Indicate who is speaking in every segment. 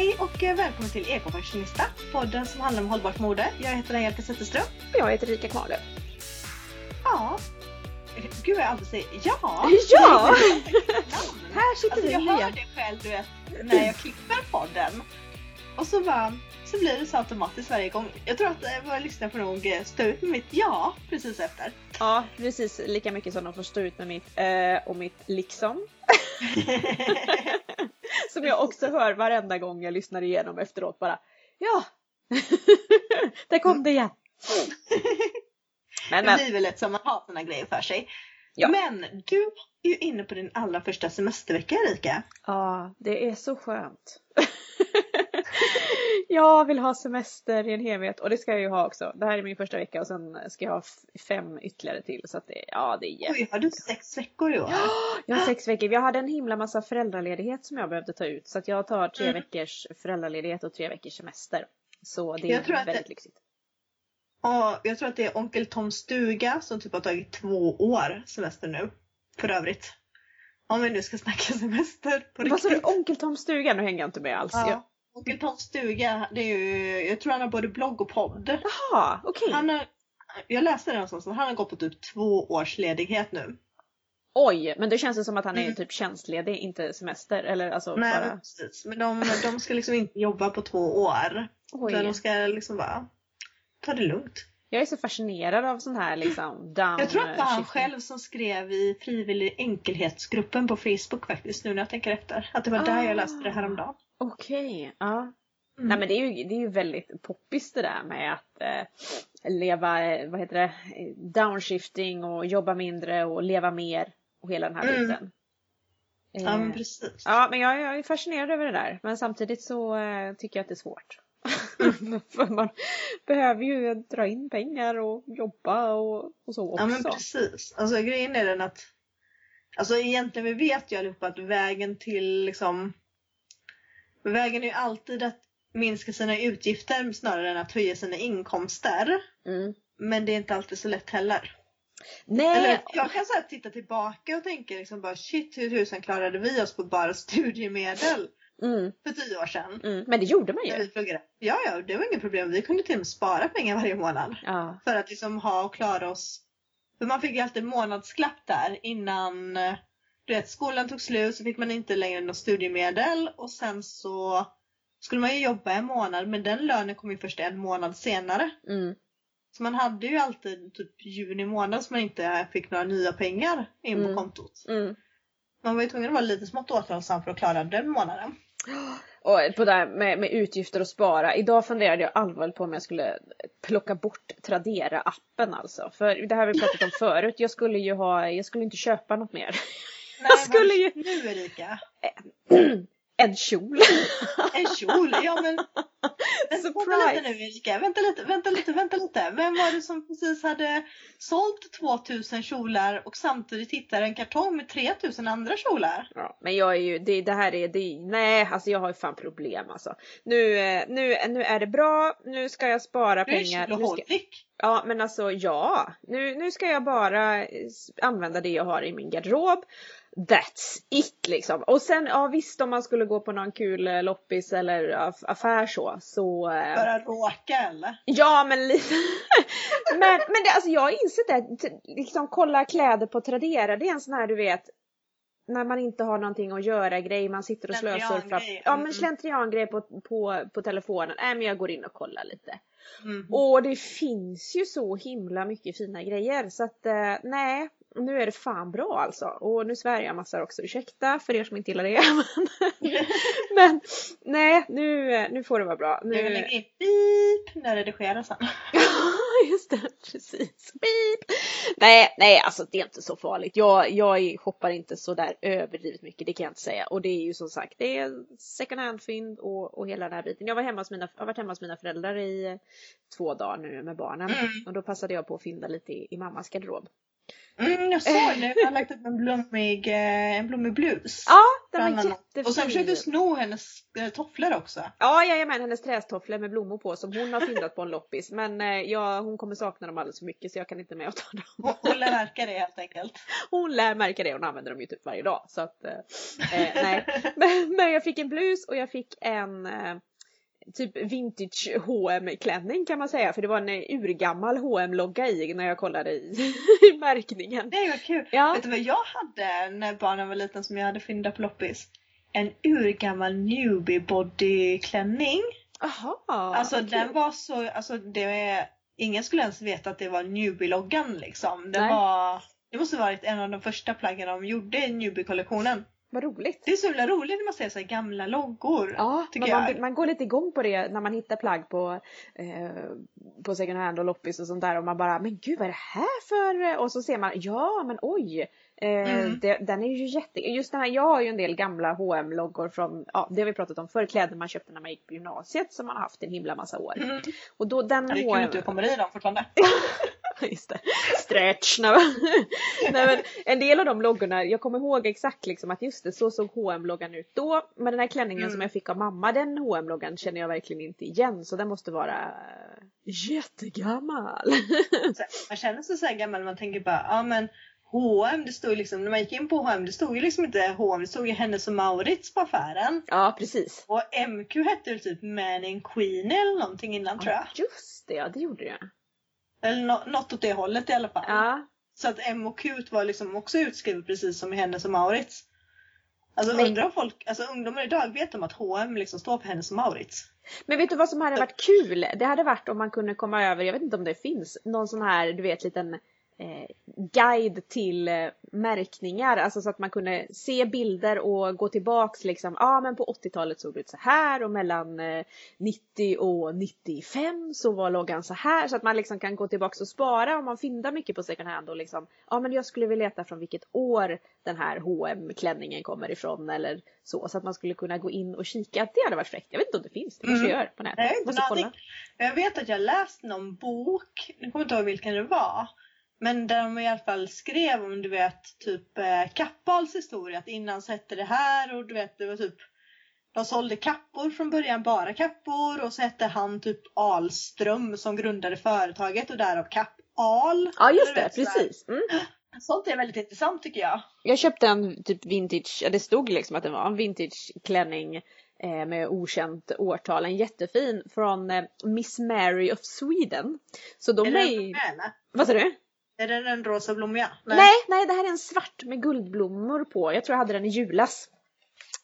Speaker 1: Hej och eh, välkommen till Ekofashionista, podden som handlar om hållbart mode. Jag heter Angelica Zetterström.
Speaker 2: Och jag heter Rika Kvarnlöf.
Speaker 1: Ja. Gud vad jag alltid säger ja.
Speaker 2: Ja! Här sitter
Speaker 1: Alltså
Speaker 2: vi
Speaker 1: jag hör det själv du vet, när jag klipper podden. Och så bara, så blir det så automatiskt varje gång. Jag tror att eh, våra lyssnare får nog eh, stå ut med mitt ja precis efter.
Speaker 2: Ja, precis lika mycket som de får stå ut med mitt eh, och mitt liksom. Som jag också hör varenda gång jag lyssnar igenom efteråt bara Ja! Där kom det igen! Men
Speaker 1: Det
Speaker 2: men,
Speaker 1: blir väl lätt som man har såna grejer för sig.
Speaker 2: Ja.
Speaker 1: Men du är ju inne på din allra första semestervecka Erika.
Speaker 2: ja det är så skönt. jag vill ha semester i en evighet och det ska jag ju ha också. Det här är min första vecka och sen ska jag ha fem ytterligare till så att det, ja det är jätte
Speaker 1: Oj, har du sex veckor i år?
Speaker 2: Jag har sex veckor. Jag hade en himla massa föräldraledighet som jag behövde ta ut. Så att jag tar tre
Speaker 1: Mm.
Speaker 2: veckors föräldraledighet och tre veckors semester. Så det är väldigt
Speaker 1: det-
Speaker 2: lyxigt.
Speaker 1: Och jag tror att det är Onkel Toms stuga som typ har tagit två år semester nu. För övrigt. Om vi nu ska snacka semester på
Speaker 2: Vad sa du?
Speaker 1: riktigt.
Speaker 2: Onkel Toms stuga? Nu hänger jag inte med alls.
Speaker 1: Ja. Onkel Toms stuga, det är ju, jag tror han har både blogg och podd.
Speaker 2: Jaha, okej.
Speaker 1: Han har, jag läste det någonstans att han har gått på typ två års ledighet nu.
Speaker 2: Oj, men det känns det som att han är
Speaker 1: Mm.
Speaker 2: typ tjänstledig, inte semester. Eller alltså
Speaker 1: Nej,
Speaker 2: bara...
Speaker 1: precis. Men de, de ska liksom inte jobba på två år.
Speaker 2: Oj.
Speaker 1: Utan de ska liksom bara ta det lugnt.
Speaker 2: Jag är så fascinerad av sån här liksom down
Speaker 1: Jag tror att det var han själv som skrev i frivillig enkelhetsgruppen på Facebook faktiskt nu när jag tänker efter. Att det var där jag läste det häromdagen.
Speaker 2: Okej, ja.
Speaker 1: Mm.
Speaker 2: Nej men det är ju, det är ju väldigt poppis det där med att eh, leva, eh, vad heter det, eh, downshifting och jobba mindre och leva mer och hela den här
Speaker 1: Mm.
Speaker 2: biten. Eh,
Speaker 1: Ja men precis.
Speaker 2: ja men jag, jag är fascinerad över det där men samtidigt så eh, tycker jag att det är svårt. För man behöver ju dra in pengar och jobba och, och så också.
Speaker 1: Ja men precis. Alltså grejen är den att Alltså egentligen vi vet ju allihopa att vägen till liksom Vägen är ju alltid att minska sina utgifter snarare än att höja sina inkomster.
Speaker 2: mm.
Speaker 1: Men det är inte alltid så lätt heller.
Speaker 2: Nej,
Speaker 1: Eller jag kan så här titta tillbaka och tänka liksom bara shit hur tusan klarade vi oss på bara studiemedel
Speaker 2: mm,
Speaker 1: för tio år sedan?
Speaker 2: mm. men det gjorde man ju.
Speaker 1: vi. Ja ja, det var inget problem. Vi kunde till och med spara pengar varje månad.
Speaker 2: Ja.
Speaker 1: För att liksom ha och klara oss. För man fick ju alltid månadsklapp där innan eh, du vet, skolan tog slut så fick man inte längre något studiemedel och sen så skulle man ju jobba en månad men den lönen kom ju först en månad senare.
Speaker 2: Mm.
Speaker 1: Så man hade ju alltid typ juni månad som man inte fick några nya pengar in
Speaker 2: Mm.
Speaker 1: på kontot.
Speaker 2: Mm.
Speaker 1: Man var ju tvungen att vara lite smått återhållsam för att klara den månaden.
Speaker 2: Och på det här med, med utgifter och spara. Idag funderade jag allvarligt på om jag skulle plocka bort Tradera-appen alltså. För det här har vi pratat om förut. Jag skulle ju ha, jag skulle inte köpa något mer.
Speaker 1: Nej,
Speaker 2: skulle
Speaker 1: vad-
Speaker 2: ju-
Speaker 1: Nu Erika!
Speaker 2: En kjol.
Speaker 1: En kjol! Ja men vänta
Speaker 2: Surprise.
Speaker 1: lite nu Erika, vänta lite, vänta lite, vänta lite. Vem var det som precis hade sålt 2000 kjolar och samtidigt hittade en kartong med 3000 andra kjolar?
Speaker 2: Ja, men jag är ju, det, det här är, det, nej alltså jag har ju fan problem alltså. Nu, eh, nu, nu är det bra, nu ska jag spara
Speaker 1: Du är
Speaker 2: pengar. Ska,
Speaker 1: kjoloholic.
Speaker 2: ja men alltså ja, nu, nu ska jag bara använda det jag har i min garderob. That's it liksom. Och sen ja visst om man skulle gå på någon kul eh, loppis eller aff- affär så. så eh,
Speaker 1: Bara råka eller?
Speaker 2: Ja men lite. men men det, alltså jag har insett det, liksom kolla kläder på Tradera, det är en sån här du vet när man inte har någonting att göra grej, man sitter och slösurfar. Ja
Speaker 1: mm.
Speaker 2: men slentriangrej på, på, på telefonen. Nej men jag går in och kollar lite.
Speaker 1: Mhm.
Speaker 2: Och det finns ju så himla mycket fina grejer så att eh, nej, nu är det fan bra alltså. Och nu svär jag massor också, ursäkta för er som inte gillar det. Men, men nej, nu, eh, nu får det vara bra. Nu...
Speaker 1: Lägga in beep när det sen.
Speaker 2: Ja, just det. Precis. Beep. Nej, nej, alltså det är inte så farligt. Jag, jag shoppar inte så där överdrivet mycket, det kan jag inte säga. Och det är ju som sagt, det är second hand-fynd och, och hela den här biten. Jag, var hemma hos mina, jag har varit hemma hos mina föräldrar i två dagar nu med barnen.
Speaker 1: Mm.
Speaker 2: Och då passade jag på att fynda lite i, i mammas garderob.
Speaker 1: Mm, jag såg det. Jag har lagt upp en blommig, eh, en blommig blus.
Speaker 2: Ja, den var jättefin.
Speaker 1: Och sen försökte du sno hennes eh, tofflor också.
Speaker 2: Ja, jajamän, hennes trästofflor med blommor på som hon har fyndat på en loppis. Men eh, ja, hon kommer sakna dem alldeles för mycket så jag kan inte med och ta dem.
Speaker 1: Hon, lär märka det helt enkelt.
Speaker 2: Hon lär märka det, hon använder dem ju typ varje dag. Så att, eh, eh, nej. Men, men jag fick en blus och jag fick en eh, typ vintage hm klänning kan man säga. För det var en urgammal hm logga i när jag kollade i, i märkningen.
Speaker 1: Det ju kul.
Speaker 2: Ja.
Speaker 1: Vet du vad jag hade när barnen var liten som jag hade fyndat på loppis? En urgammal newbie bodyklänning.
Speaker 2: Jaha.
Speaker 1: Alltså
Speaker 2: kul.
Speaker 1: den var så, alltså det är, ingen skulle ens veta att det var newbie-loggan liksom. Det
Speaker 2: Nej.
Speaker 1: var, det måste varit en av de första plaggen de gjorde i newbie-kollektionen.
Speaker 2: Vad roligt.
Speaker 1: Det är så himla roligt när man ser så här gamla loggor.
Speaker 2: Ja, man, man går lite igång på det när man hittar plagg på, eh, på second hand och loppis och sånt där och man bara men gud vad är det här för och så ser man ja men oj
Speaker 1: Mm.
Speaker 2: det, den är ju jätte just den här jag har ju en del gamla hm loggor från ja det har vi pratat om förr kläder man köpte när man gick på gymnasiet som man har haft en himla massa år
Speaker 1: Mm.
Speaker 2: och då den
Speaker 1: det är kul
Speaker 2: H&M
Speaker 1: att du kommer i dem fortfarande.
Speaker 2: Just det. Stretch. Nej, en del av de loggorna, jag kommer ihåg exakt liksom att just det, så såg hm loggan ut då. Men den här klänningen
Speaker 1: Mm.
Speaker 2: som jag fick av mamma, den hm loggan känner jag verkligen inte igen. Så den måste vara eh, jättegammal.
Speaker 1: Man känner sig så här gammal man tänker bara, ja men H&M det stod ju liksom, när man gick in på H&M det stod ju liksom inte H&M det stod ju Hennes och Mauritz på affären.
Speaker 2: ja, precis.
Speaker 1: Och MQ hette väl typ Man and Queen eller någonting innan tror jag.
Speaker 2: Ja, just det, ja det gjorde jag.
Speaker 1: Eller nå- något åt det hållet i alla fall.
Speaker 2: Ja,
Speaker 1: Så att M och Q var liksom också utskrivet precis som i Hennes och Mauritz. Alltså
Speaker 2: Men-
Speaker 1: undrar om folk, alltså ungdomar idag vet om att H&M liksom står för Hennes och Mauritz.
Speaker 2: Men vet du vad som hade varit kul? Det hade varit om man kunde komma över, jag vet inte om det finns, någon sån här du vet liten guide till eh, märkningar. Alltså så att man kunde se bilder och gå tillbaks liksom. Ja ah, men på 80-talet såg det ut så här och mellan eh, 90 och 95 så var loggan så här. Så att man liksom kan gå tillbaks och spara om man fyndar mycket på second hand och liksom. Ja ah, men jag skulle vilja veta från vilket år den här hm klänningen kommer ifrån eller så. Så att man skulle kunna gå in och kika. Det hade varit fräckt. Jag vet inte om det finns. Det kanske
Speaker 1: Mm.
Speaker 2: gör på nätet.
Speaker 1: Inte. Men Jag vet att jag läst någon bok, nu kommer inte ihåg vilken det var. Men där de i alla fall skrev om du vet typ eh, Kappahls historia. Att innan så hette det här och du vet det var typ de sålde kappor från början, bara kappor och så hette han typ Alström som grundade företaget och därav Kapp-Al.
Speaker 2: Ja just det, precis. Mm.
Speaker 1: Sånt är väldigt intressant tycker jag.
Speaker 2: Jag köpte en typ vintage, ja, det stod liksom att det var en vintage klänning eh, med okänt årtal. En jättefin från eh, Miss Mary of Sweden. Så de
Speaker 1: är det den
Speaker 2: är...
Speaker 1: blommiga?
Speaker 2: Vad sa du?
Speaker 1: Är den rosa blommiga?
Speaker 2: Nej. nej, det här är en svart med guldblommor på. Jag tror jag hade den i julas.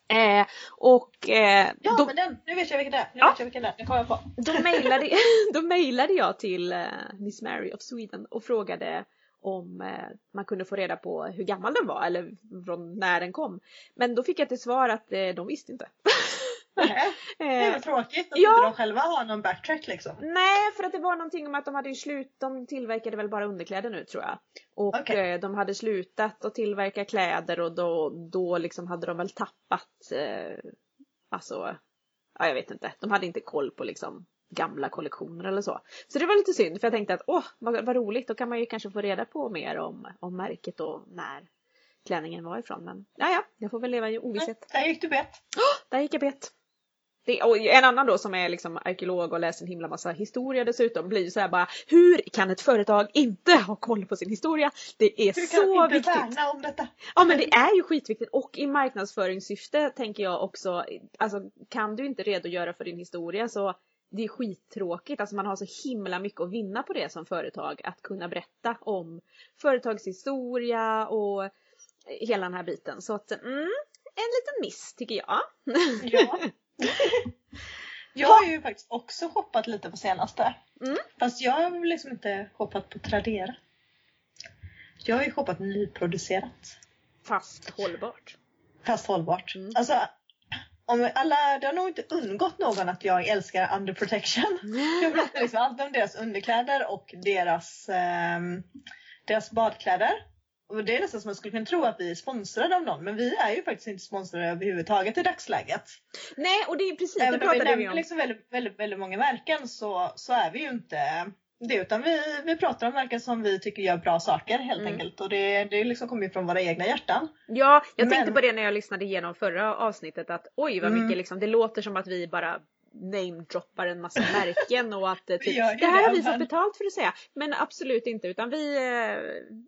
Speaker 2: Eh, och eh,
Speaker 1: Ja
Speaker 2: då,
Speaker 1: men den, nu vet jag vilken det är. Nu
Speaker 2: Ja.
Speaker 1: vet jag vilken det är. Det kommer jag på.
Speaker 2: då, mejlade, då mejlade jag till eh, Miss Mary of Sweden och frågade om eh, man kunde få reda på hur gammal den var eller från när den kom. Men då fick jag till svar att eh, de visste inte.
Speaker 1: Nej, Det är
Speaker 2: Eh,
Speaker 1: väl tråkigt att
Speaker 2: ja.
Speaker 1: inte de själva har någon backtrack liksom.
Speaker 2: Nej, för att det var någonting om att de hade ju slut, de tillverkade väl bara underkläder nu tror jag. Och
Speaker 1: Okej.
Speaker 2: eh, de hade slutat att tillverka kläder och då, då liksom hade de väl tappat, eh, alltså, ja jag vet inte, de hade inte koll på liksom gamla kollektioner eller så. Så det var lite synd för jag tänkte att åh vad, vad roligt, då kan man ju kanske få reda på mer om, om märket och när klänningen var ifrån. Men ja, ja, jag får väl leva i ovisshet.
Speaker 1: Där gick du bet.
Speaker 2: Där gick jag bet. Det, och en annan då som är liksom arkeolog och läser en himla massa historia dessutom blir ju så här bara Hur kan ett företag inte ha koll på sin historia? Det är
Speaker 1: Hur kan
Speaker 2: så
Speaker 1: inte
Speaker 2: viktigt!
Speaker 1: värna om detta?
Speaker 2: Ja men det är ju skitviktigt och i marknadsföringssyfte tänker jag också Alltså kan du inte redogöra för din historia så det är skittråkigt, alltså man har så himla mycket att vinna på det som företag att kunna berätta om företagshistoria och hela den här biten så att mm, en liten miss tycker jag.
Speaker 1: Ja. Jag har ju faktiskt också shoppat lite på senaste.
Speaker 2: Mm.
Speaker 1: Fast jag har liksom inte shoppat på Tradera. Jag har ju shoppat nyproducerat.
Speaker 2: Fast hållbart.
Speaker 1: Fast hållbart.
Speaker 2: Mm.
Speaker 1: Alltså, om alla, det har nog inte undgått någon att jag älskar Under Protection. Jag berättar liksom allt om deras underkläder och deras, ehm, deras badkläder. Och det är nästan som man skulle kunna tro att vi är sponsrade av någon, men vi är ju faktiskt inte sponsrade överhuvudtaget i dagsläget.
Speaker 2: Nej och det är precis, det
Speaker 1: Även vi
Speaker 2: pratade vi om.
Speaker 1: liksom väldigt, väldigt, väldigt många märken så, så är vi ju inte det utan vi, vi pratar om verkar som vi tycker gör bra saker helt
Speaker 2: Mm.
Speaker 1: enkelt och det, det liksom kommer ju från våra egna hjärtan.
Speaker 2: Ja, jag
Speaker 1: Men-
Speaker 2: tänkte på det när jag lyssnade igenom förra avsnittet att oj vad
Speaker 1: Mm.
Speaker 2: mycket liksom, det låter som att vi bara namedroppar en massa märken och att eh, typ, det här har
Speaker 1: det,
Speaker 2: vi fått betalt för att säga. Men absolut inte utan vi, eh,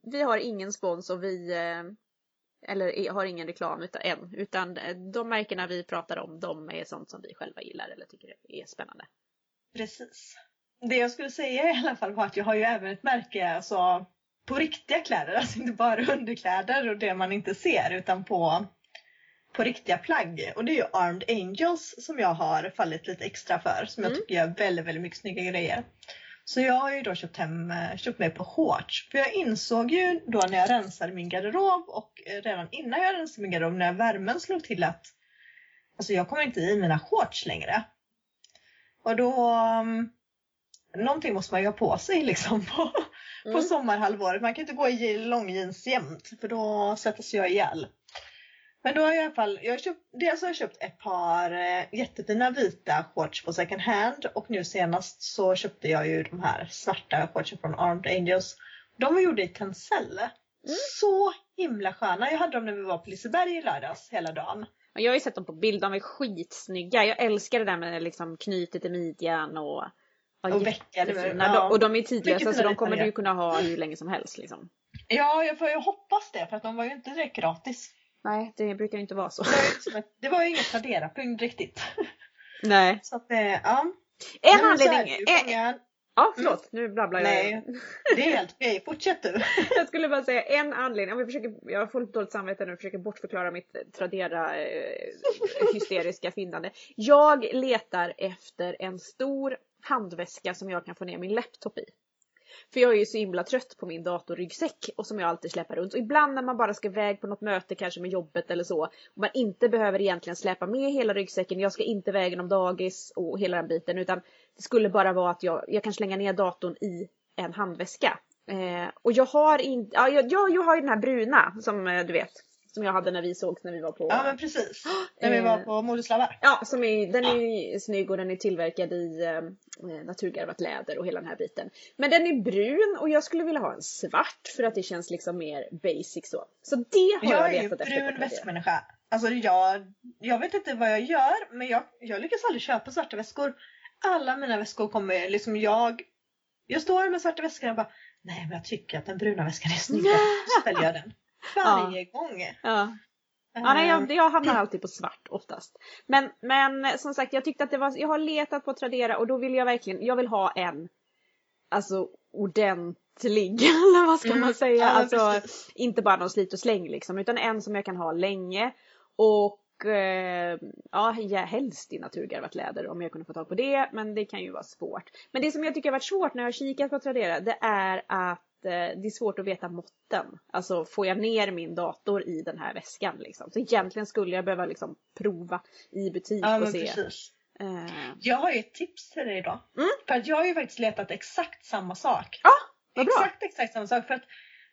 Speaker 2: vi har ingen spons och vi eh, eller har ingen reklam utan, än. Utan de märkena vi pratar om de är sånt som vi själva gillar eller tycker är spännande.
Speaker 1: Precis. Det jag skulle säga i alla fall var att jag har ju även ett märke alltså, på riktiga kläder, alltså inte bara underkläder och det man inte ser utan på, på riktiga plagg. Och det är ju Armed Angels som jag har fallit lite extra för som jag
Speaker 2: Mm.
Speaker 1: tycker gör väldigt, väldigt mycket snygga grejer. Så jag har ju då köpt, hem, eh, köpt mig på shorts. För jag insåg ju då när jag rensade min garderob och eh, redan innan jag rensade min garderob när värmen slog till att alltså jag kommer inte i mina shorts längre. Och då um, någonting måste man ju ha på sig liksom på, på
Speaker 2: Mm.
Speaker 1: sommarhalvåret. Man kan inte gå i långjeans jämt för då sätts jag ihjäl. Men då har jag i alla fall, jag har köpt, dels har jag köpt ett par eh, jättefina vita shorts på second hand och nu senast så köpte jag ju de här svarta shortsen från Armed Angels. De var gjorda i tencel. Så himla sköna. Jag hade dem när vi var på Liseberg i lördags hela dagen.
Speaker 2: Jag har ju sett dem på bild, de är skitsnygga. Jag älskar det där med liksom knytet i midjan och ja,
Speaker 1: Och
Speaker 2: jättefina.
Speaker 1: Ja.
Speaker 2: Och de är tidlösa så de kommer du kunna ha hur länge som helst. Liksom.
Speaker 1: Ja, jag får ju hoppas det för att de var ju inte direkt gratis.
Speaker 2: Nej, det brukar inte vara så.
Speaker 1: Det var ju, inget Tradera-punkt riktigt.
Speaker 2: Nej.
Speaker 1: Så att, eh, ja.
Speaker 2: En
Speaker 1: är
Speaker 2: anledning. Ja, förlåt. Nu babblar jag.
Speaker 1: Nej, det är helt okej. Fortsätt du.
Speaker 2: Jag skulle bara säga en anledning. Om vi försöker, jag får lite dåligt samvete nu och försöker bortförklara mitt Tradera eh, hysteriska finnande. Jag letar efter en stor handväska som jag kan få ner min laptop i. För jag är ju så himla trött på min datorryggsäck och som jag alltid släpar runt. Och ibland när man bara ska iväg på något möte kanske med jobbet eller så. Och man inte behöver egentligen släpa med hela ryggsäcken. Jag ska inte vägen om dagis och hela den biten. Utan det skulle bara vara att jag, jag kan slänga ner datorn i en handväska. Eh, och jag har inte, ja, jag, jag, jag har ju den här bruna som eh, du vet. Som jag hade när vi sågs när vi var på...
Speaker 1: Ja men precis. När vi var på Modeslavar.
Speaker 2: Ja, som är, den är ju snygg och den är tillverkad i eh, naturgarvat läder och hela den här biten. Men den är brun och jag skulle vilja ha en svart för att det känns liksom mer basic så. Så det har jag,
Speaker 1: Jag är ju
Speaker 2: letat efter på
Speaker 1: brun
Speaker 2: Tradera.
Speaker 1: väskmänniska. Alltså jag, jag vet inte vad jag gör men jag, jag lyckas aldrig köpa svarta väskor. Alla mina väskor kommer liksom jag, jag står med svarta väskor och bara nej men jag tycker att den bruna väskan är snyggare. Så väljer jag den. Varje gång.
Speaker 2: Ja. Ja, nej, jag,
Speaker 1: Eh,
Speaker 2: jag hamnar alltid på svart oftast. Men, men som sagt, jag tyckte att det var, jag har letat på Tradera och då vill jag verkligen, jag vill ha en, alltså ordentlig, eller vad ska
Speaker 1: Mm,
Speaker 2: man säga?
Speaker 1: ja,
Speaker 2: alltså
Speaker 1: precis.
Speaker 2: inte bara någon slit och släng liksom, utan en som jag kan ha länge. Och eh, ja, ja, helst i naturgarvat läder om jag kunde få tag på det, men det kan ju vara svårt. Men det som jag tycker har varit svårt när jag har kikat på Tradera, det är att det är svårt att veta måtten. Alltså får jag ner min dator i den här väskan liksom. Så egentligen skulle jag behöva liksom prova i butik
Speaker 1: Ja
Speaker 2: och se.
Speaker 1: precis.
Speaker 2: Eh,
Speaker 1: Jag har ju ett tips till dig idag.
Speaker 2: Mm.
Speaker 1: För att jag har ju faktiskt letat exakt samma sak.
Speaker 2: Ja, bra.
Speaker 1: Exakt, exakt samma sak. För att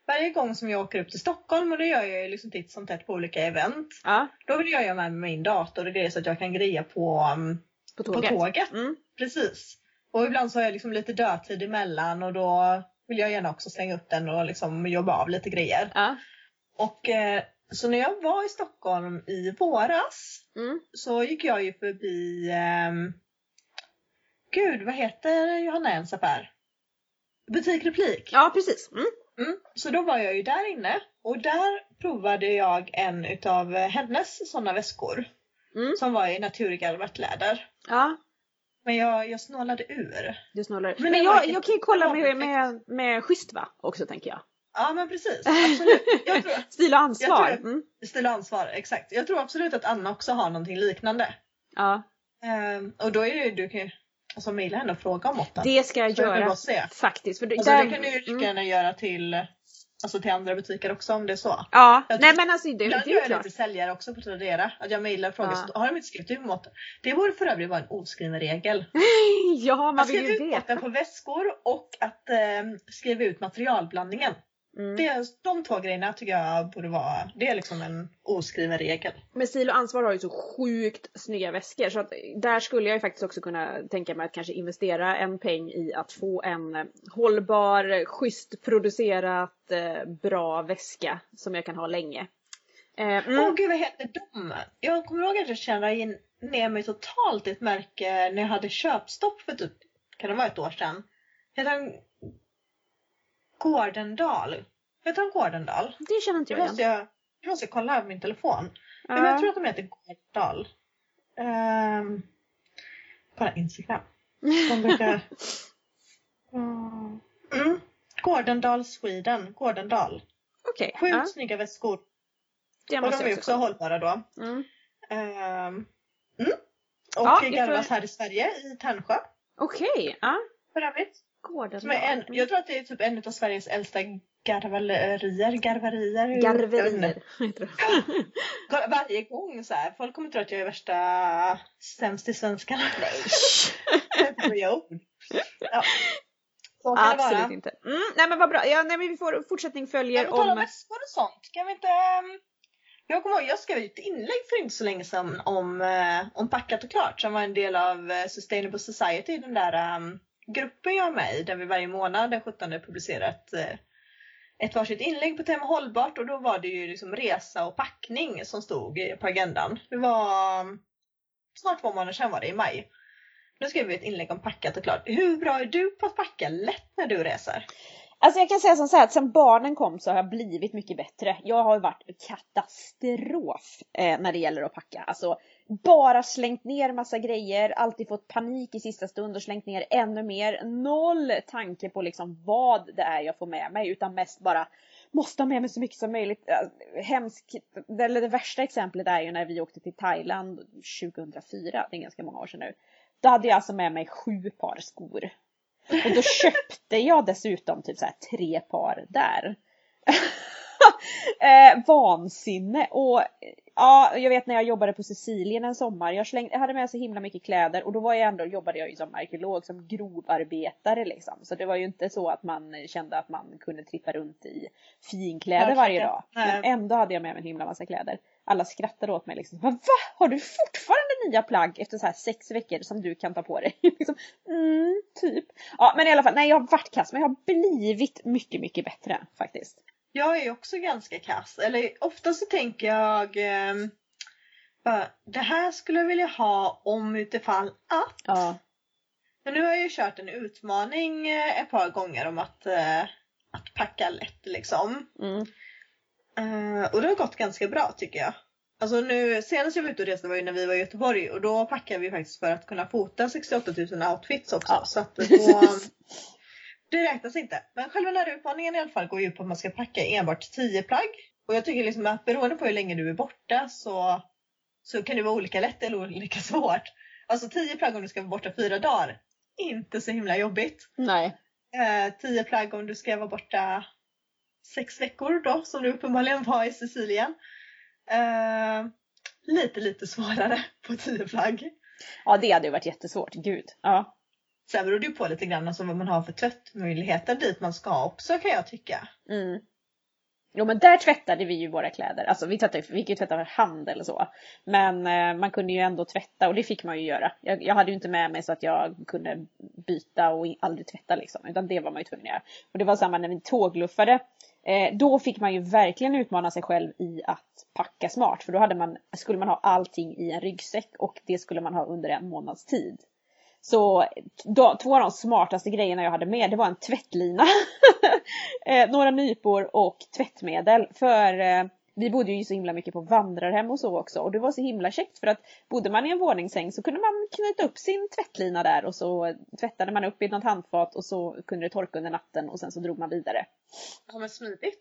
Speaker 1: varje gång som jag åker upp till Stockholm och det gör jag ju liksom titt som tätt på olika event.
Speaker 2: ja,
Speaker 1: Då vill jag göra med mig min dator och grejer så att jag kan greja på, um,
Speaker 2: på
Speaker 1: på
Speaker 2: tåget.
Speaker 1: tåget.
Speaker 2: Mm.
Speaker 1: Precis. Och ibland så har jag liksom lite dödtid emellan och då vill jag gärna också slänga upp den och liksom jobba av lite grejer.
Speaker 2: Ja.
Speaker 1: Och eh, så när jag var i Stockholm i våras
Speaker 2: Mm.
Speaker 1: så gick jag ju förbi ehm, Gud, vad heter Johanna Ens affär? Butik Replik.
Speaker 2: ja, precis. Mm.
Speaker 1: Mm. Så då var jag ju där inne och där provade jag en utav hennes sådana väskor.
Speaker 2: Mm.
Speaker 1: Som var i naturgarvat läder.
Speaker 2: Ja,
Speaker 1: Men jag, jag snålade ur.
Speaker 2: du snålar.
Speaker 1: Men
Speaker 2: Men, jag, jag kan ju kolla med, med, med schysst va? Också tänker jag.
Speaker 1: Ja men precis, absolut. Jag tror,
Speaker 2: Stil och ansvar.
Speaker 1: Jag tror-
Speaker 2: Mm.
Speaker 1: stil och ansvar, exakt. Jag tror absolut att Anna också har någonting liknande.
Speaker 2: Ja,
Speaker 1: Ehm, och då är det ju, du kan ju alltså mejla henne och fråga om måtten.
Speaker 2: det ska jag
Speaker 1: Så jag
Speaker 2: göra.
Speaker 1: se.
Speaker 2: Faktiskt. För det,
Speaker 1: Alltså
Speaker 2: där,
Speaker 1: det kan du ju lika
Speaker 2: mm.
Speaker 1: gärna göra till, alltså till andra butiker också om det är så.
Speaker 2: Ja,
Speaker 1: Jag
Speaker 2: nej men alltså det, det är ju
Speaker 1: jag
Speaker 2: klart.
Speaker 1: lite säljare också på Tradera. Att jag mejlar och frågar,
Speaker 2: Ja.
Speaker 1: har de inte skrivit ut måtten? Det borde för övrigt vara en oskriven regel.
Speaker 2: Ja, man
Speaker 1: Att
Speaker 2: vill
Speaker 1: skriva
Speaker 2: ju
Speaker 1: ut måtten
Speaker 2: veta.
Speaker 1: på väskor och att eh, skriva ut materialblandningen.
Speaker 2: Mm.
Speaker 1: Det, de två grejerna tycker jag borde vara, det är liksom en oskriven regel.
Speaker 2: Men Stil och Ansvar har ju så sjukt snygga väskor så att där skulle jag ju faktiskt också kunna tänka mig att kanske investera en peng i att få en eh, hållbar, schysst producerat, eh, bra väska som jag kan ha länge. Eh,
Speaker 1: Åh
Speaker 2: mm.
Speaker 1: gud vad heter de? Jag kommer ihåg att jag kände in ner mig totalt i ett märke när jag hade köpstopp för typ, kan det vara ett år sedan? Heter han Gårdendal? Heter han Gårdendal?
Speaker 2: Det känner inte jag
Speaker 1: måste
Speaker 2: igen.
Speaker 1: jag, det måste jag kolla på min telefon. Men
Speaker 2: Ja.
Speaker 1: jag tror att de heter Gårdendal. Um, kolla Instagram. De brukar... Mm. Gårdendal Sweden. Gårdendal.
Speaker 2: Okej,
Speaker 1: Sjukt
Speaker 2: ja,
Speaker 1: snygga väskor.
Speaker 2: det
Speaker 1: Och
Speaker 2: måste
Speaker 1: de är
Speaker 2: jag
Speaker 1: också
Speaker 2: också
Speaker 1: hållbara då.
Speaker 2: Mm.
Speaker 1: Ehm, mm. Och
Speaker 2: Ja, jag
Speaker 1: garvas
Speaker 2: tror-
Speaker 1: här i Sverige, i Tärnsjö
Speaker 2: Okej, ja.
Speaker 1: för övrigt.
Speaker 2: Gården.
Speaker 1: Som är en, jag tror att det är typ en av Sveriges äldsta garverier, garverier.
Speaker 2: Garverier
Speaker 1: Varje gång så här, folk kommer tro att jag är värsta sämst i svenskan. Nej! jag ord. Ja.
Speaker 2: Absolut
Speaker 1: vara.
Speaker 2: inte. Mm, nej men vad bra. Ja, nej, men vi får fortsättning följer
Speaker 1: Men på tal om
Speaker 2: om...
Speaker 1: väskor och sånt, kan vi inte... ehm, Jag kommer ihåg, jag skrev ett inlägg för inte så länge sedan om, eh, om Packat och klart som var en del av eh, Sustainable Society, den där ehm, gruppen jag är med i där vi varje månad den 17 publicerat eh, ett, varsitt inlägg på tema hållbart och då var det ju liksom resa och packning som stod på agendan. Det var mm, snart två månader sedan var det, i maj. Nu skrev vi ett inlägg om packat och klart. Hur bra är du på att packa lätt när du reser?
Speaker 2: Alltså jag kan säga som så här att sen barnen kom så har jag blivit mycket bättre. Jag har varit katastrof eh, när det gäller att packa. Alltså bara slängt ner massa grejer, alltid fått panik i sista stund och slängt ner ännu mer. Noll tanke på liksom vad det är jag får med mig utan mest bara måste ha med mig så mycket som möjligt. Eh, hemskt, eller det värsta exemplet är ju när vi åkte till Thailand 2004, det är ganska många år sedan nu. Då hade jag alltså med mig sju par skor. Och då köpte jag dessutom typ så tre par där. eh, vansinne! Och ja, jag vet när jag jobbade på Sicilien en sommar. Jag, slängde, jag hade med så himla mycket kläder och då var jag ändå, jobbade jag ju som arkeolog, som grovarbetare liksom. Så det var ju inte så att man kände att man kunde trippa runt i finkläder varje dag. Men ändå hade jag med mig en himla massa kläder. Alla skrattade åt mig liksom. Va? Har du fortfarande nya plagg efter så här sex veckor som du kan ta på dig? liksom, mm, typ. Ja men i alla fall, nej jag har varit kass men jag har blivit mycket, mycket bättre faktiskt.
Speaker 1: Jag är också ganska kass. Eller ofta så tänker jag ehm, bara, det här skulle jag vilja ha om utifall att.
Speaker 2: Ja.
Speaker 1: Men nu har jag ju kört en utmaning eh, ett par gånger om att, eh, att packa lätt liksom.
Speaker 2: Mm.
Speaker 1: Eh, och det har gått ganska bra tycker jag. Alltså nu, senast jag var ute och reste var ju när vi var i Göteborg och då packade vi faktiskt för att kunna fota 68 000 outfits också.
Speaker 2: Ja.
Speaker 1: Så att då, det räknas inte. Men själva den här utmaningen i alla fall går ju ut på att man ska packa enbart 10 plagg. Och jag tycker liksom att beroende på hur länge du är borta så, så kan det vara olika lätt eller olika svårt. Alltså 10 plagg om du ska vara borta fyra dagar. Inte så himla jobbigt.
Speaker 2: Nej.
Speaker 1: Eh, 10 plagg om du ska vara borta sex veckor då, som du uppenbarligen var i Sicilien. Eh, lite, lite svårare på 10 plagg.
Speaker 2: Ja det hade ju varit jättesvårt, gud. Ja.
Speaker 1: Sen beror det ju på lite grann alltså vad man har för tvättmöjligheter dit man ska också kan jag tycka.
Speaker 2: Mm. Jo men där tvättade vi ju våra kläder. Alltså vi, tvättade, vi gick ju tvätta för hand eller så. Men eh, man kunde ju ändå tvätta och det fick man ju göra. Jag, jag hade ju inte med mig så att jag kunde byta och aldrig tvätta liksom. Utan det var man ju tvungen att göra. Och det var samma när vi tågluffade. Eh, då fick man ju verkligen utmana sig själv i att packa smart. För då hade man, skulle man ha allting i en ryggsäck och det skulle man ha under en månads tid. Så då, två av de smartaste grejerna jag hade med det var en tvättlina, eh, några nypor och tvättmedel. För eh, vi bodde ju så himla mycket på vandrarhem och så också och det var så himla käckt för att bodde man i en våningssäng så kunde man knyta upp sin tvättlina där och så tvättade man upp i något handfat och så kunde det torka under natten och sen så drog man vidare.
Speaker 1: Ja men smidigt.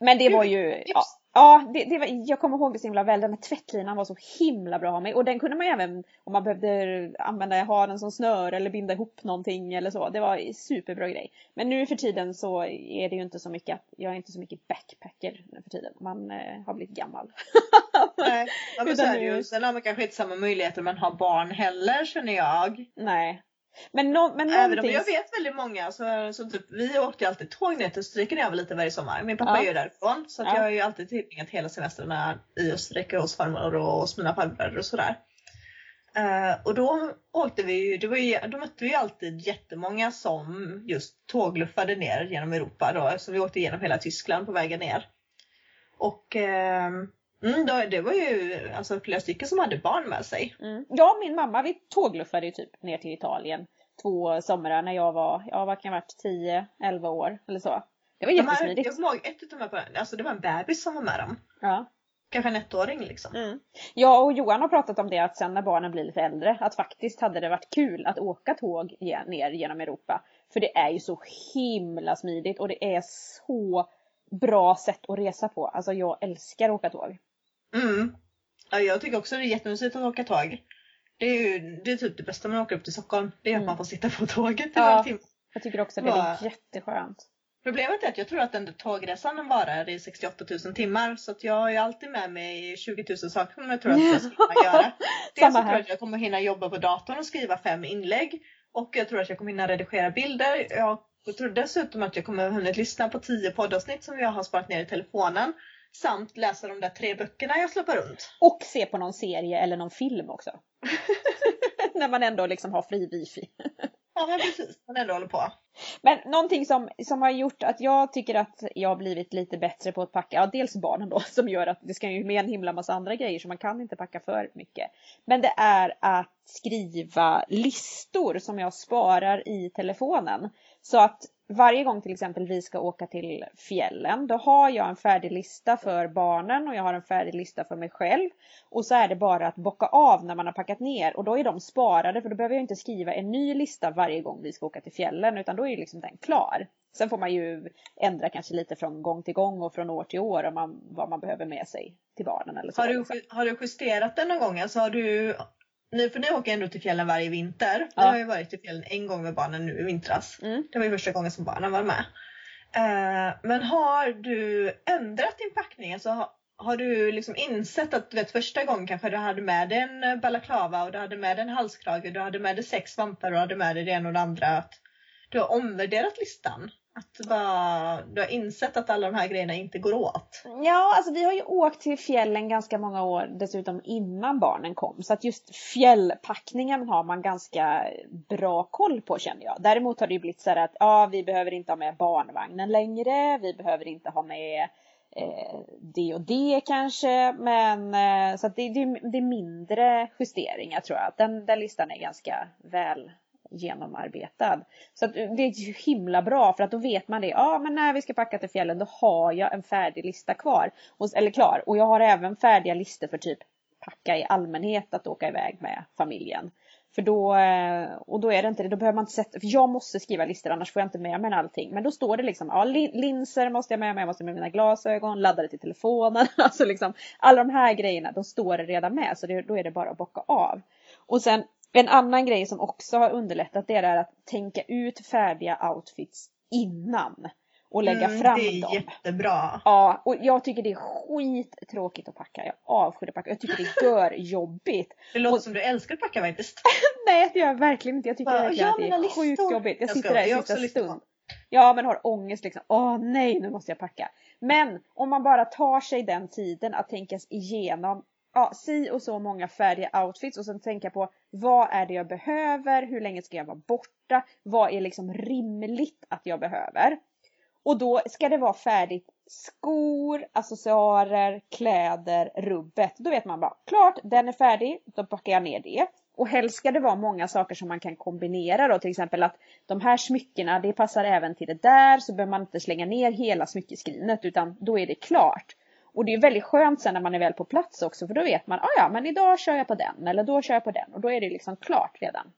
Speaker 2: Men det
Speaker 1: Gud,
Speaker 2: var ju,
Speaker 1: tips.
Speaker 2: ja, ja det, det var, jag kommer ihåg det så himla väl, den här tvättlinan var så himla bra att ha med och den kunde man ju även om man behövde använda, ha den som snöre eller binda ihop någonting eller så. Det var en superbra grej. Men nu för tiden så är det ju inte så mycket, jag är inte så mycket backpacker nu för tiden. Man eh, har blivit gammal.
Speaker 1: Nej, ja, men så är det ju. Sen har man kanske inte samma möjligheter men har barn heller känner jag.
Speaker 2: Nej. Men, no, men
Speaker 1: Även om jag vet väldigt många så, så typ, vi åkte alltid tåg ner till Österrike när jag var liten varje sommar. Min pappa
Speaker 2: Ja.
Speaker 1: är ju därifrån så att
Speaker 2: Ja.
Speaker 1: jag har ju alltid tillbringat hela semestrarna i Österrike hos farmor och hos mina farbröder och sådär. Eh, och då åkte vi ju, det var ju, då mötte vi alltid jättemånga som just tågluffade ner genom Europa då, så vi åkte igenom hela Tyskland på vägen ner. Och ehm, mm, det var ju alltså flera stycken som hade barn med sig.
Speaker 2: Mm. Ja, min mamma vi tågluffade ju typ ner till Italien två somrar när jag var, ja vad kan jag ha varit, 10-11 år eller så. Det var
Speaker 1: De här,
Speaker 2: jättesmidigt.
Speaker 1: jag kommer ihåg ett av de här, alltså det var en bebis som var med dem.
Speaker 2: Ja.
Speaker 1: Kanske en ettåring liksom.
Speaker 2: Mm. Jag och Johan har pratat om det att sen när barnen blir lite äldre att faktiskt hade det varit kul att åka tåg ner genom Europa. För det är ju så himla smidigt och det är så bra sätt att resa på. Alltså jag älskar att åka tåg.
Speaker 1: Mm. Ja, jag tycker också det är jättemysigt att åka tåg. Det är ju det är typ det bästa med att åka upp till Stockholm. Det är att
Speaker 2: Mm.
Speaker 1: man får sitta på tåget i
Speaker 2: Ja.
Speaker 1: några timmar.
Speaker 2: Jag tycker också det, det är jätteskönt.
Speaker 1: Problemet är att jag tror att den där tågresan varar i 68 000 timmar så att jag har ju alltid med mig 20 000 saker som jag tror att jag ska hinna göra. Dels så tror jag att jag kommer hinna jobba på datorn och skriva fem inlägg och jag tror att jag kommer hinna redigera bilder. Jag tror dessutom att jag kommer ha hunnit lyssna på 10 poddavsnitt som jag har sparat ner i telefonen samt läsa de där tre böckerna jag släpper runt.
Speaker 2: Och se på någon serie eller någon film också. när man ändå liksom har fri wifi.
Speaker 1: Ja men precis, man ändå håller på.
Speaker 2: Men någonting som, som har gjort att jag tycker att jag har blivit lite bättre på att packa, ja dels barnen då som gör att det ska ju med en himla massa andra grejer så man kan inte packa för mycket. Men det är att skriva listor som jag sparar i telefonen. Så att varje gång till exempel vi ska åka till fjällen då har jag en färdig lista för barnen och jag har en färdig lista för mig själv. Och så är det bara att bocka av när man har packat ner och då är de sparade för då behöver jag inte skriva en ny lista varje gång vi ska åka till fjällen utan då är ju liksom den klar. Sen får man ju ändra kanske lite från gång till gång och från år till år om man, vad man behöver med sig till barnen eller så.
Speaker 1: Har du, har du justerat den någon gång? Alltså har du, ni, för ni åker ändå till fjällen varje vinter.
Speaker 2: Ja.
Speaker 1: Jag har ju varit i fjällen en gång med barnen nu i vintras.
Speaker 2: Mm.
Speaker 1: Det var ju första gången som barnen var med. Eh, men har du ändrat din packning? Alltså, har, har du liksom insett att du vet, första gången kanske du hade med dig en eh, balaklava och du hade med dig en halskrage, du hade med dig sex svampar och du hade med dig det ena och det andra. Att du har omvärderat listan? Att du, bara, du har insett att alla de här grejerna inte går åt?
Speaker 2: Ja, alltså vi har ju åkt till fjällen ganska många år dessutom innan barnen kom. Så att just fjällpackningen har man ganska bra koll på känner jag. Däremot har det ju blivit så här att ja, vi behöver inte ha med barnvagnen längre. Vi behöver inte ha med eh, det och det kanske. Men eh, så att det, det, det är mindre justeringar tror jag. Den, den listan är ganska väl genomarbetad. Så att eh, det är ju himla bra för att då vet man det. Ja men när vi ska packa till fjällen då har jag en färdig lista kvar. Eller klar. Och jag har även färdiga listor för typ packa i allmänhet att åka iväg med familjen. För då, eh, och då är det inte det, då behöver man inte sätta, för jag måste skriva listor annars får jag inte med mig allting. Men då står det liksom, ja linser måste jag med mig, jag måste med mina glasögon, laddare till telefonen, alltså liksom alla de här grejerna, de står det redan med så det, då är det bara att bocka av. Och sen en annan grej som också har underlättat det är att tänka ut färdiga outfits innan och lägga
Speaker 1: Mm,
Speaker 2: fram
Speaker 1: det är
Speaker 2: dem.
Speaker 1: jättebra.
Speaker 2: Ja, och jag tycker det är skittråkigt att packa. Jag avskyr att packa. Jag tycker det gör jobbigt.
Speaker 1: Det låter
Speaker 2: Och-
Speaker 1: som du älskar att packa faktiskt.
Speaker 2: Nej, det gör jag verkligen inte. Jag tycker
Speaker 1: Bara,
Speaker 2: verkligen
Speaker 1: ja,
Speaker 2: att det är
Speaker 1: listor.
Speaker 2: sjukt jobbigt. Jag
Speaker 1: Jag
Speaker 2: sitter
Speaker 1: ska-
Speaker 2: där i sista stund. Ja, men har ångest liksom. Åh nej, nu måste jag packa. Men om man bara tar sig den tiden att tänka igenom ja, si och så många färdiga outfits och sen tänka på vad är det jag behöver? Hur länge ska jag vara borta? Vad är liksom rimligt att jag behöver? Och då ska det vara färdigt skor, accessoarer, kläder, rubbet. Då vet man bara, klart den är färdig, då packar jag ner det. Och helst ska det vara många saker som man kan kombinera då, till exempel att de här smyckena, det passar även till det där, så behöver man inte slänga ner hela smyckeskrinet utan då är det klart. Och det är väldigt skönt sen när man är väl på plats också för då vet man, ah, ja men idag kör jag på den eller då kör jag på den och då är det liksom klart redan.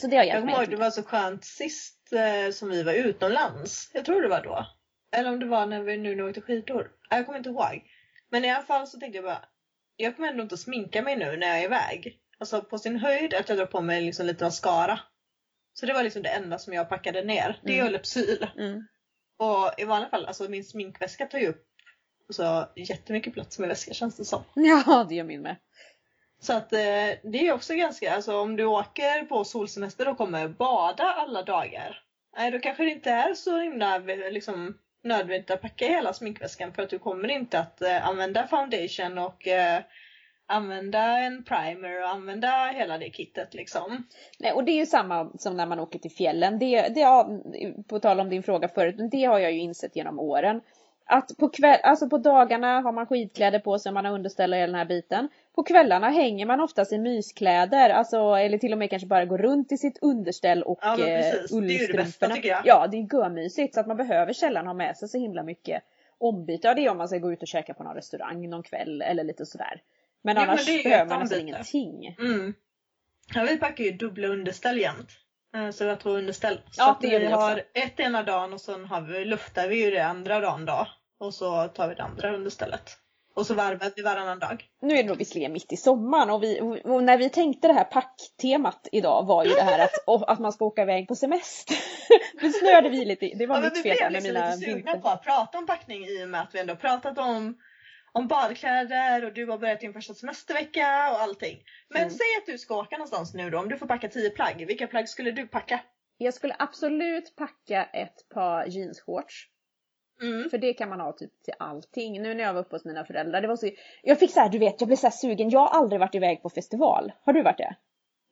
Speaker 2: Så det har
Speaker 1: Jag
Speaker 2: hjälpt mig.
Speaker 1: ihåg det var så skönt sist eh, som vi var utomlands. Jag tror det var då. Eller om det var när vi nu när vi åkte skidor. Jag kommer inte ihåg. Men i alla fall så tänkte jag bara, jag kommer ändå inte sminka mig nu när jag är iväg. Alltså på sin höjd att jag drar på mig liksom lite mascara. Så det var liksom det enda som jag packade ner. Det
Speaker 2: Mm.
Speaker 1: och Lypsyl.
Speaker 2: Mm.
Speaker 1: Och i vanliga fall, alltså min sminkväska tar ju upp så jättemycket plats med väska känns det som.
Speaker 2: Ja, det gör min med.
Speaker 1: Så att eh, det är också ganska, alltså om du åker på solsemester och kommer bada alla dagar. Nej, då kanske det inte är så himla liksom, nödvändigt att packa hela sminkväskan för att du kommer inte att eh, använda foundation och eh, använda en primer och använda hela det kittet liksom.
Speaker 2: Nej, och det är ju samma som när man åker till fjällen. Det, det har, på tal om din fråga förut, det har jag ju insett genom åren. Att på, kväll, alltså på dagarna har man skidkläder på sig, man har underställ och hela den här biten. På kvällarna hänger man oftast i myskläder, alltså, eller till och med kanske bara går runt i sitt underställ och
Speaker 1: Ja, men
Speaker 2: eh,
Speaker 1: precis. Det är ju det bästa,
Speaker 2: ullstrumporna.
Speaker 1: tycker jag.
Speaker 2: Ja, det är görmysigt så att man behöver sällan ha med sig så himla mycket ombyte. Ja, det är om man ska gå ut och käka på någon restaurang någon kväll eller lite sådär. Men
Speaker 1: Jo, men
Speaker 2: annars
Speaker 1: ju
Speaker 2: behöver man nästan ingenting.
Speaker 1: Mm. Ja, vi packar ju dubbla underställ jämt. Eh, Så vi har två underställ. Så
Speaker 2: Ja, det
Speaker 1: vi
Speaker 2: vi också.
Speaker 1: har ett ena dagen och sen har vi, luftar vi ju det andra dagen då. Och så tar vi det andra understället. Och så varvar vi varannan dag.
Speaker 2: Nu är det nog visserligen mitt i sommaren och, vi, och när vi tänkte det här packtemat idag var ju det här att, och, att man ska åka iväg på semester. Nu snöade vi lite, det var
Speaker 1: Ja,
Speaker 2: mitt
Speaker 1: vi
Speaker 2: fel
Speaker 1: blev
Speaker 2: där med
Speaker 1: liksom
Speaker 2: mina
Speaker 1: lite sugna på att prata om packning i och med att vi ändå pratat om, om badkläder och du har börjat din första semestervecka och allting. Men
Speaker 2: Mm.
Speaker 1: säg att du ska åka någonstans nu då, om du får packa 10 plagg. Vilka plagg skulle du packa?
Speaker 2: Jag skulle absolut packa ett par jeansshorts.
Speaker 1: Mm.
Speaker 2: För det kan man ha typ till allting. Nu när jag var uppe hos mina föräldrar, det var så... Jag fick så här, du vet, jag blev så här sugen. Jag har aldrig varit iväg på festival. Har du varit det?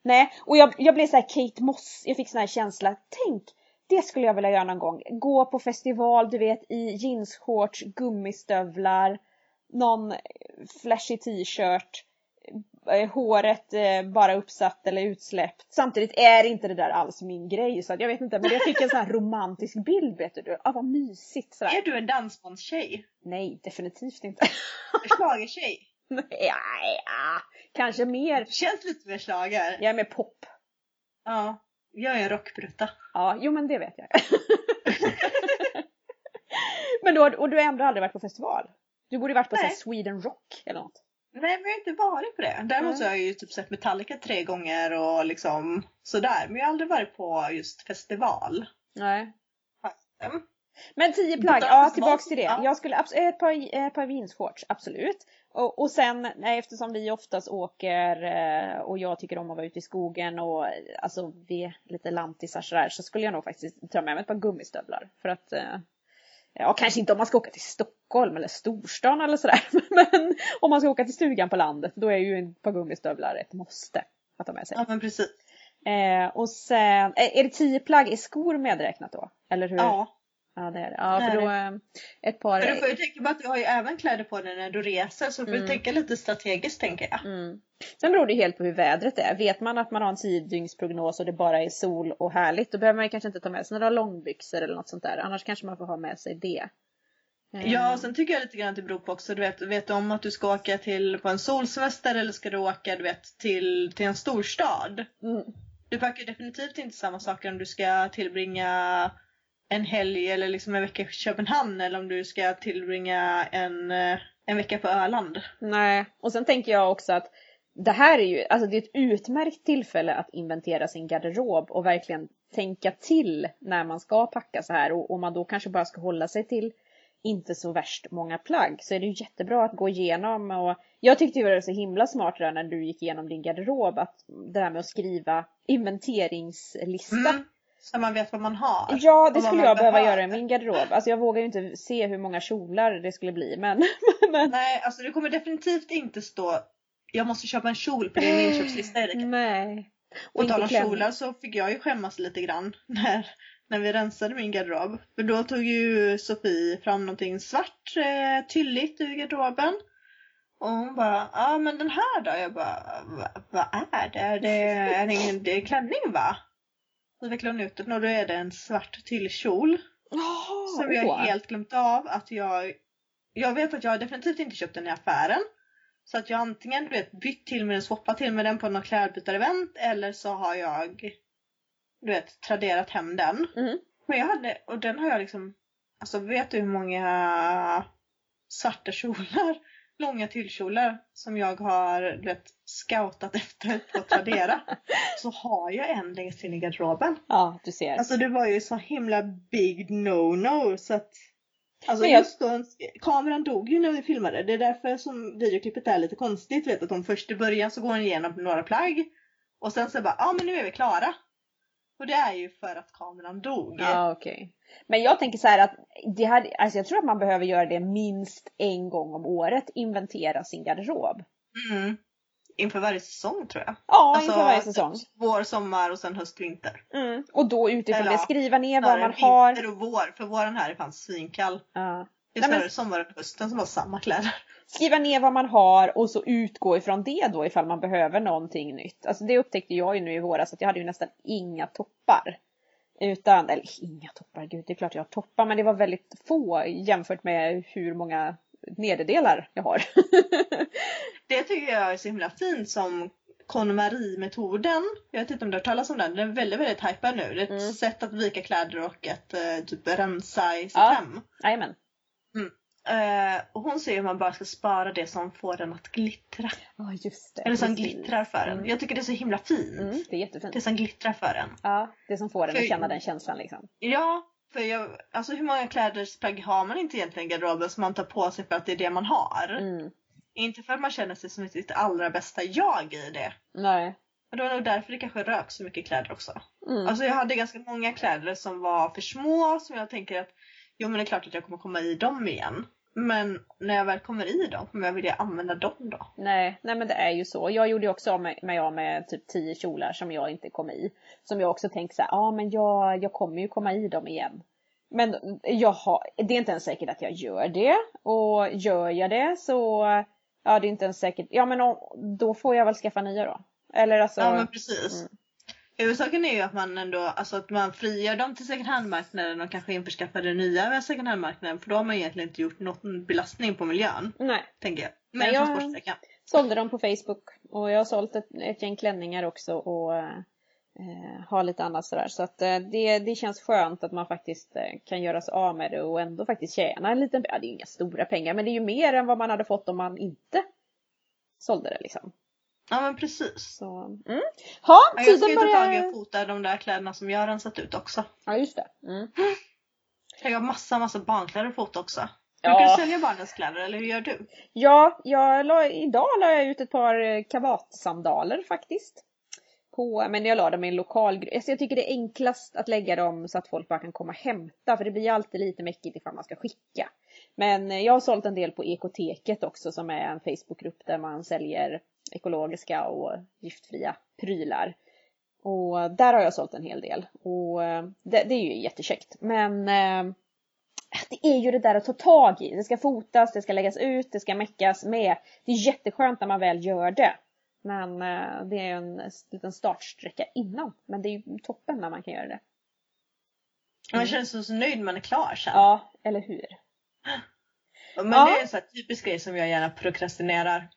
Speaker 2: Nej, och jag, jag blev så här Kate Moss. Jag fick sån här känsla. Tänk, det skulle jag vilja göra någon gång. Gå på festival, du vet, i jeansshorts, gummistövlar, någon flashig t-shirt. eh, Håret eh, bara uppsatt eller utsläppt. Samtidigt är inte det där alls min grej så att jag vet inte men jag fick en sån här romantisk bild vet du. Ah, vad mysigt sådär.
Speaker 1: Är du en dansbandstjej?
Speaker 2: Nej, definitivt inte.
Speaker 1: Schlagertjej?
Speaker 2: Nej, nej, ah, kanske mer.
Speaker 1: Känns lite mer schlager.
Speaker 2: Jag är mer pop.
Speaker 1: Ja. Jag är en rockbrutta.
Speaker 2: Ja, jo men det vet jag. men då, och du har ändå aldrig varit på festival? Du borde varit på
Speaker 1: Nej.
Speaker 2: Sweden Rock eller något.
Speaker 1: Nej men jag har inte varit på det. Däremot så har jag ju typ sett Metallica tre gånger och liksom sådär. Men jag har aldrig varit på just festival.
Speaker 2: Nej.
Speaker 1: Mm.
Speaker 2: Men tio plagg, ja tillbaks till det.
Speaker 1: ja.
Speaker 2: Jag skulle abs- ett par, ett par jeansshorts, absolut. Och, och sen nej, eftersom vi oftast åker eh, och jag tycker om att vara ute i skogen och alltså vi är lite lantisar sådär så skulle jag nog faktiskt ta med mig ett par gummistövlar. För att eh, Ja, kanske inte om man ska åka till Stockholm eller storstan eller sådär. Men om man ska åka till stugan på landet, då är ju ett par gummistövlar ett måste att ta med sig.
Speaker 1: Ja men precis.
Speaker 2: Eh, och sen, är, är det tio plagg? Är skor medräknat då? Eller hur?
Speaker 1: Ja.
Speaker 2: Ja, det är det. Ja, för då eh, ett par...
Speaker 1: Men du får ju tänka på att du har ju även kläder på dig när du reser så du får
Speaker 2: Mm.
Speaker 1: tänka lite strategiskt tänker jag.
Speaker 2: Mm. Sen beror det helt på hur vädret är. Vet man att man har en tiodygnsprognos och det bara är sol och härligt, då behöver man kanske inte ta med sig några långbyxor eller något sånt där. Annars kanske man får ha med sig det. Eh,
Speaker 1: Ja, och sen tycker jag lite grann att det beror på också, du vet, vet du om att du ska åka till på en solsemester eller ska du åka du vet, till, till en storstad?
Speaker 2: Mm.
Speaker 1: Du packar definitivt inte samma saker om du ska tillbringa en helg eller liksom en vecka i Köpenhamn eller om du ska tillbringa en, eh, en vecka på Öland.
Speaker 2: Nej, och sen tänker jag också att det här är ju, alltså det är ett utmärkt tillfälle att inventera sin garderob och verkligen tänka till när man ska packa så här och om man då kanske bara ska hålla sig till inte så värst många plagg så är det ju jättebra att gå igenom och jag tyckte det var så himla smart där när du gick igenom din garderob att det här med att skriva inventeringslista.
Speaker 1: Mm. Så man vet vad man har.
Speaker 2: Ja, det skulle jag behöva göra i min garderob. Alltså jag vågar ju inte se hur många kjolar det skulle bli men, men
Speaker 1: Nej, alltså det kommer definitivt inte stå jag måste köpa en kjol på din inköpslista Erika.
Speaker 2: nej. Och
Speaker 1: tal om kjolar så fick jag ju skämmas lite grann när, när vi rensade min garderob. För då tog ju Sofie fram någonting svart, eh, tylligt ur garderoben. Och hon bara, ja men den här då? Jag bara, "Va- vad är det? Är det, är det ingen det är klänning va? Så vecklade hon ut den och då är det en svart tyllkjol.
Speaker 2: Oh,
Speaker 1: Som jag helt glömt av att jag... Jag vet att jag definitivt inte köpt den i affären. Så att jag antingen du vet, bytt till mig den, swappat till mig den på något klädbytarevent eller så har jag du vet, traderat hem den.
Speaker 2: Mhm.
Speaker 1: Men jag hade, och den har jag liksom, alltså vet du hur många svarta kjolar, långa tyllkjolar som jag har vet, scoutat efter på Tradera. så har jag en längst in i garderoben.
Speaker 2: Ja, du ser.
Speaker 1: Alltså det var ju så himla big no-no så att Alltså
Speaker 2: jag-
Speaker 1: just då, kameran dog ju när vi filmade. Det är därför som videoklippet är lite konstigt. Vet att hon först i början så går hon igenom några plagg. Och sen så bara, ja ah, men nu är vi klara. Och det är ju för att kameran dog.
Speaker 2: Ja, okej. Men jag tänker så här att det hade, alltså jag tror att man behöver göra det minst en gång om året, inventera sin garderob.
Speaker 1: Mm. Inför varje säsong tror jag.
Speaker 2: Ja,
Speaker 1: Alltså,
Speaker 2: inför varje säsong.
Speaker 1: Vår, sommar och sen höst, vinter.
Speaker 2: Mm. Och då utifrån
Speaker 1: Eller
Speaker 2: det skriva ner vad man
Speaker 1: vinter
Speaker 2: har.
Speaker 1: och vår. För våren här är fan svinkall.
Speaker 2: Ja.
Speaker 1: Det är
Speaker 2: men-
Speaker 1: sommaren och hösten som har samma kläder.
Speaker 2: Skriva ner vad man har och så utgå ifrån det då ifall man behöver någonting nytt. Alltså det upptäckte jag ju nu i våras att jag hade ju nästan inga toppar. Utan, eller inga toppar, gud det är klart jag har toppar men det var väldigt få jämfört med hur många nederdelar jag har.
Speaker 1: Det tycker jag är så himla fint som KonMari-metoden. Jag vet inte om du har hört talas om den. Den är väldigt, väldigt hypad nu. Det är ett
Speaker 2: Mm.
Speaker 1: sätt att vika kläder och att eh, typ rensa i sitt
Speaker 2: Ja.
Speaker 1: hem.
Speaker 2: Jajamän.
Speaker 1: Och hon säger att man bara ska spara det som får den att glittra.
Speaker 2: Ja just det.
Speaker 1: Eller som
Speaker 2: precis.
Speaker 1: glittrar för en.
Speaker 2: Mm.
Speaker 1: Jag tycker det är så himla fint.
Speaker 2: Mm, det är jättefint.
Speaker 1: Det som glittrar för en.
Speaker 2: Ja, det som får en att
Speaker 1: För-
Speaker 2: känna den känslan liksom.
Speaker 1: Ja, för jag, alltså hur många klädesplagg har man inte egentligen i garderoben som man tar på sig för att det är det man har?
Speaker 2: Mm.
Speaker 1: Inte för att man känner sig som sitt allra bästa jag i det.
Speaker 2: Nej.
Speaker 1: Och det var nog därför det kanske rök så mycket kläder också.
Speaker 2: Mm.
Speaker 1: Alltså jag hade ganska många kläder som var för små som jag tänker att jo men det är klart att jag kommer komma i dem igen. Men när jag väl kommer i dem kommer jag vilja använda dem då.
Speaker 2: Nej, nej men det är ju så. Jag gjorde ju också av mig, av med typ 10 kjolar som jag inte kom i. Som jag också tänkte så ja ah, men jag, jag kommer ju komma i dem igen. Men jag har, det är inte ens säkert att jag gör det. Och gör jag det så, ja det är inte ens säkert, ja men då får jag väl skaffa nya då. Eller alltså,
Speaker 1: Ja men precis.
Speaker 2: Mm.
Speaker 1: Huvudsaken är ju att man ändå, alltså att man frigör dem till second hand-marknaden och kanske införskaffar det nya med second hand-marknaden för då har man egentligen inte gjort någon belastning på miljön.
Speaker 2: nej.
Speaker 1: Tänker jag.
Speaker 2: Nej,
Speaker 1: Med
Speaker 2: jag-. Sålde dem på Facebook och jag har sålt ett, ett gäng klänningar också och eh, har lite annat sådär. Så att eh, det, det känns skönt att man faktiskt eh, kan göra sig av med det och ändå faktiskt tjäna en liten, ja det är inga stora pengar men det är ju mer än vad man hade fått om man inte sålde det liksom.
Speaker 1: Ja men precis.
Speaker 2: Så, mm. Ha,
Speaker 1: Ja, Jag ska ju
Speaker 2: tiden
Speaker 1: ta tag i
Speaker 2: börjar...
Speaker 1: och fota de där kläderna som jag har rensat ut också.
Speaker 2: Ja just det. Mm.
Speaker 1: Jag har massa massa barnkläder att fota också.
Speaker 2: Ja.
Speaker 1: Brukar du sälja barnens kläder eller hur gör du?
Speaker 2: Ja, jag la, idag la jag ut ett par eh, kavatsandaler faktiskt. På, men jag la dem i en lokal grupp. Alltså jag tycker det är enklast att lägga dem så att folk bara kan komma och hämta. För det blir alltid lite mäckigt ifall man ska skicka. Men eh, jag har sålt en del på Ekoteket också som är en Facebookgrupp där man säljer ekologiska och giftfria prylar. Och där har jag sålt en hel del. Och eh, det, det är ju jättekäckt. Men eh, det är ju det där att ta tag i. Det ska fotas, det ska läggas ut, det ska meckas med. Det är jätteskönt när man väl gör det. Men eh, det är en liten startsträcka innan. Men det är ju toppen när man kan göra det.
Speaker 1: Man känner sig så nöjd när man är klar sen.
Speaker 2: Ja, eller hur?
Speaker 1: Men
Speaker 2: Ja.
Speaker 1: det är en sån typisk grej som jag gärna prokrastinerar.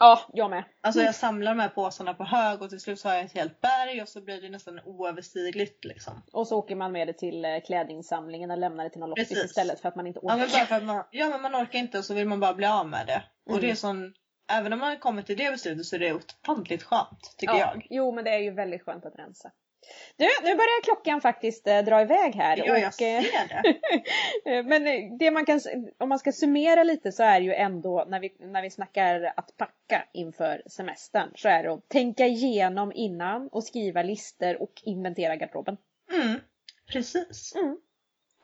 Speaker 2: Ja, jag med.
Speaker 1: Alltså jag samlar de här påsarna på hög och till slut så har jag ett helt berg och så blir det nästan oöverstigligt liksom.
Speaker 2: Och så åker man med det till eh, klädinsamlingen och lämnar det till någon loppis istället för att man inte
Speaker 1: Ja
Speaker 2: orkar.
Speaker 1: men bara för att man, ja, men man orkar inte och så vill man bara bli av med det. Och
Speaker 2: Mm.
Speaker 1: det är sån, även om man kommer till det beslutet så är det ofantligt skönt tycker
Speaker 2: ja.
Speaker 1: jag.
Speaker 2: Jo, men det är ju väldigt skönt att rensa. Du, nu börjar klockan faktiskt eh, dra iväg här.
Speaker 1: Ja, jag
Speaker 2: och,
Speaker 1: ser
Speaker 2: eh,
Speaker 1: det.
Speaker 2: Eh, Men eh, det man kan, om man ska summera lite så är ju ändå när vi, när vi snackar att packa inför semestern så är det att tänka igenom innan och skriva listor och inventera garderoben.
Speaker 1: Mm, precis.
Speaker 2: Mm.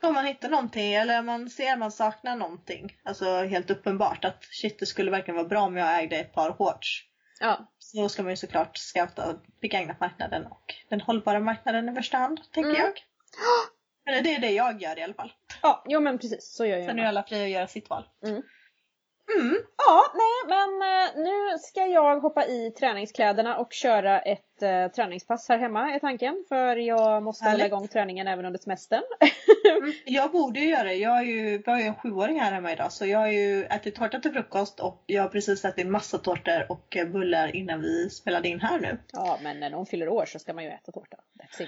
Speaker 1: Om man hittar någonting eller man ser att man saknar någonting. Alltså helt uppenbart att shit det skulle verkligen vara bra om jag ägde ett par shorts.
Speaker 2: Ja.
Speaker 1: Så ska man ju såklart scouta begagnat-marknaden och den hållbara marknaden i första hand, tänker
Speaker 2: Mm.
Speaker 1: jag. Eller det är det jag gör i alla fall.
Speaker 2: Ja, jo men precis så gör jag.
Speaker 1: Sen är alla fria att göra sitt val.
Speaker 2: Mm.
Speaker 1: Mm.
Speaker 2: Ja, nej men eh, nu ska jag hoppa i träningskläderna och köra ett eh, träningspass här hemma är tanken. För jag måste hålla
Speaker 1: Härligt.
Speaker 2: igång träningen även under semestern.
Speaker 1: Jag borde ju göra det. Jag, är ju, jag har ju en sjuåring här hemma idag så jag har ju ätit tårta till frukost och jag har precis ätit massa tårtor och bullar innan vi spelade in här nu.
Speaker 2: Ja, men när någon fyller år så ska man ju äta tårta.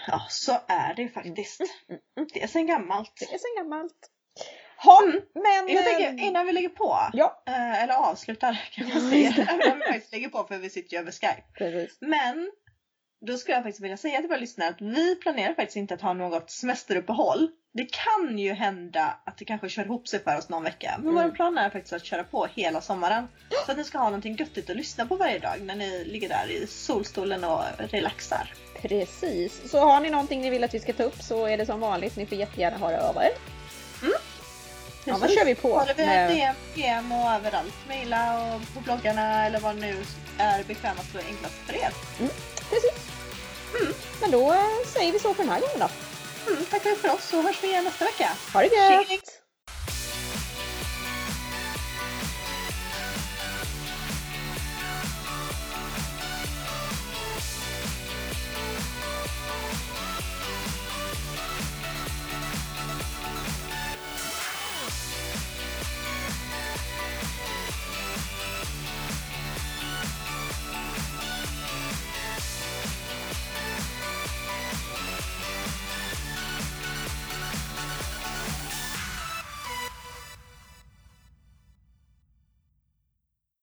Speaker 1: Ja, så är det faktiskt.
Speaker 2: Mm, mm.
Speaker 1: Det är sen gammalt.
Speaker 2: Det är sen gammalt.
Speaker 1: Mm.
Speaker 2: men...
Speaker 1: Jag tänker
Speaker 2: eh,
Speaker 1: innan vi lägger på,
Speaker 2: Ja,
Speaker 1: eh, eller avslutar kan man säga, om vi faktiskt lägger på för vi sitter ju över Skype.
Speaker 2: precis.
Speaker 1: Men Då skulle jag faktiskt vilja säga till våra lyssnare att vi planerar faktiskt inte att ha något semesteruppehåll. Det kan ju hända att det kanske kör ihop sig för oss någon vecka. Men
Speaker 2: Mm.
Speaker 1: vår plan är faktiskt att köra på hela sommaren. Så att ni ska ha någonting göttigt att lyssna på varje dag när ni ligger där i solstolen och relaxar.
Speaker 2: Precis. Så har ni någonting ni vill att vi ska ta upp så är det som vanligt. Ni får jättegärna höra av Ja, vad kör vi på?
Speaker 1: Håller vi
Speaker 2: med-
Speaker 1: DM, DM och överallt. Maila och på bloggarna eller vad nu är bekvämast och enklast för er.
Speaker 2: Precis. Men då eh, säger vi så för den här gången då.
Speaker 1: Mm, tack för oss så hörs vi igen nästa vecka.
Speaker 2: Ha det gött!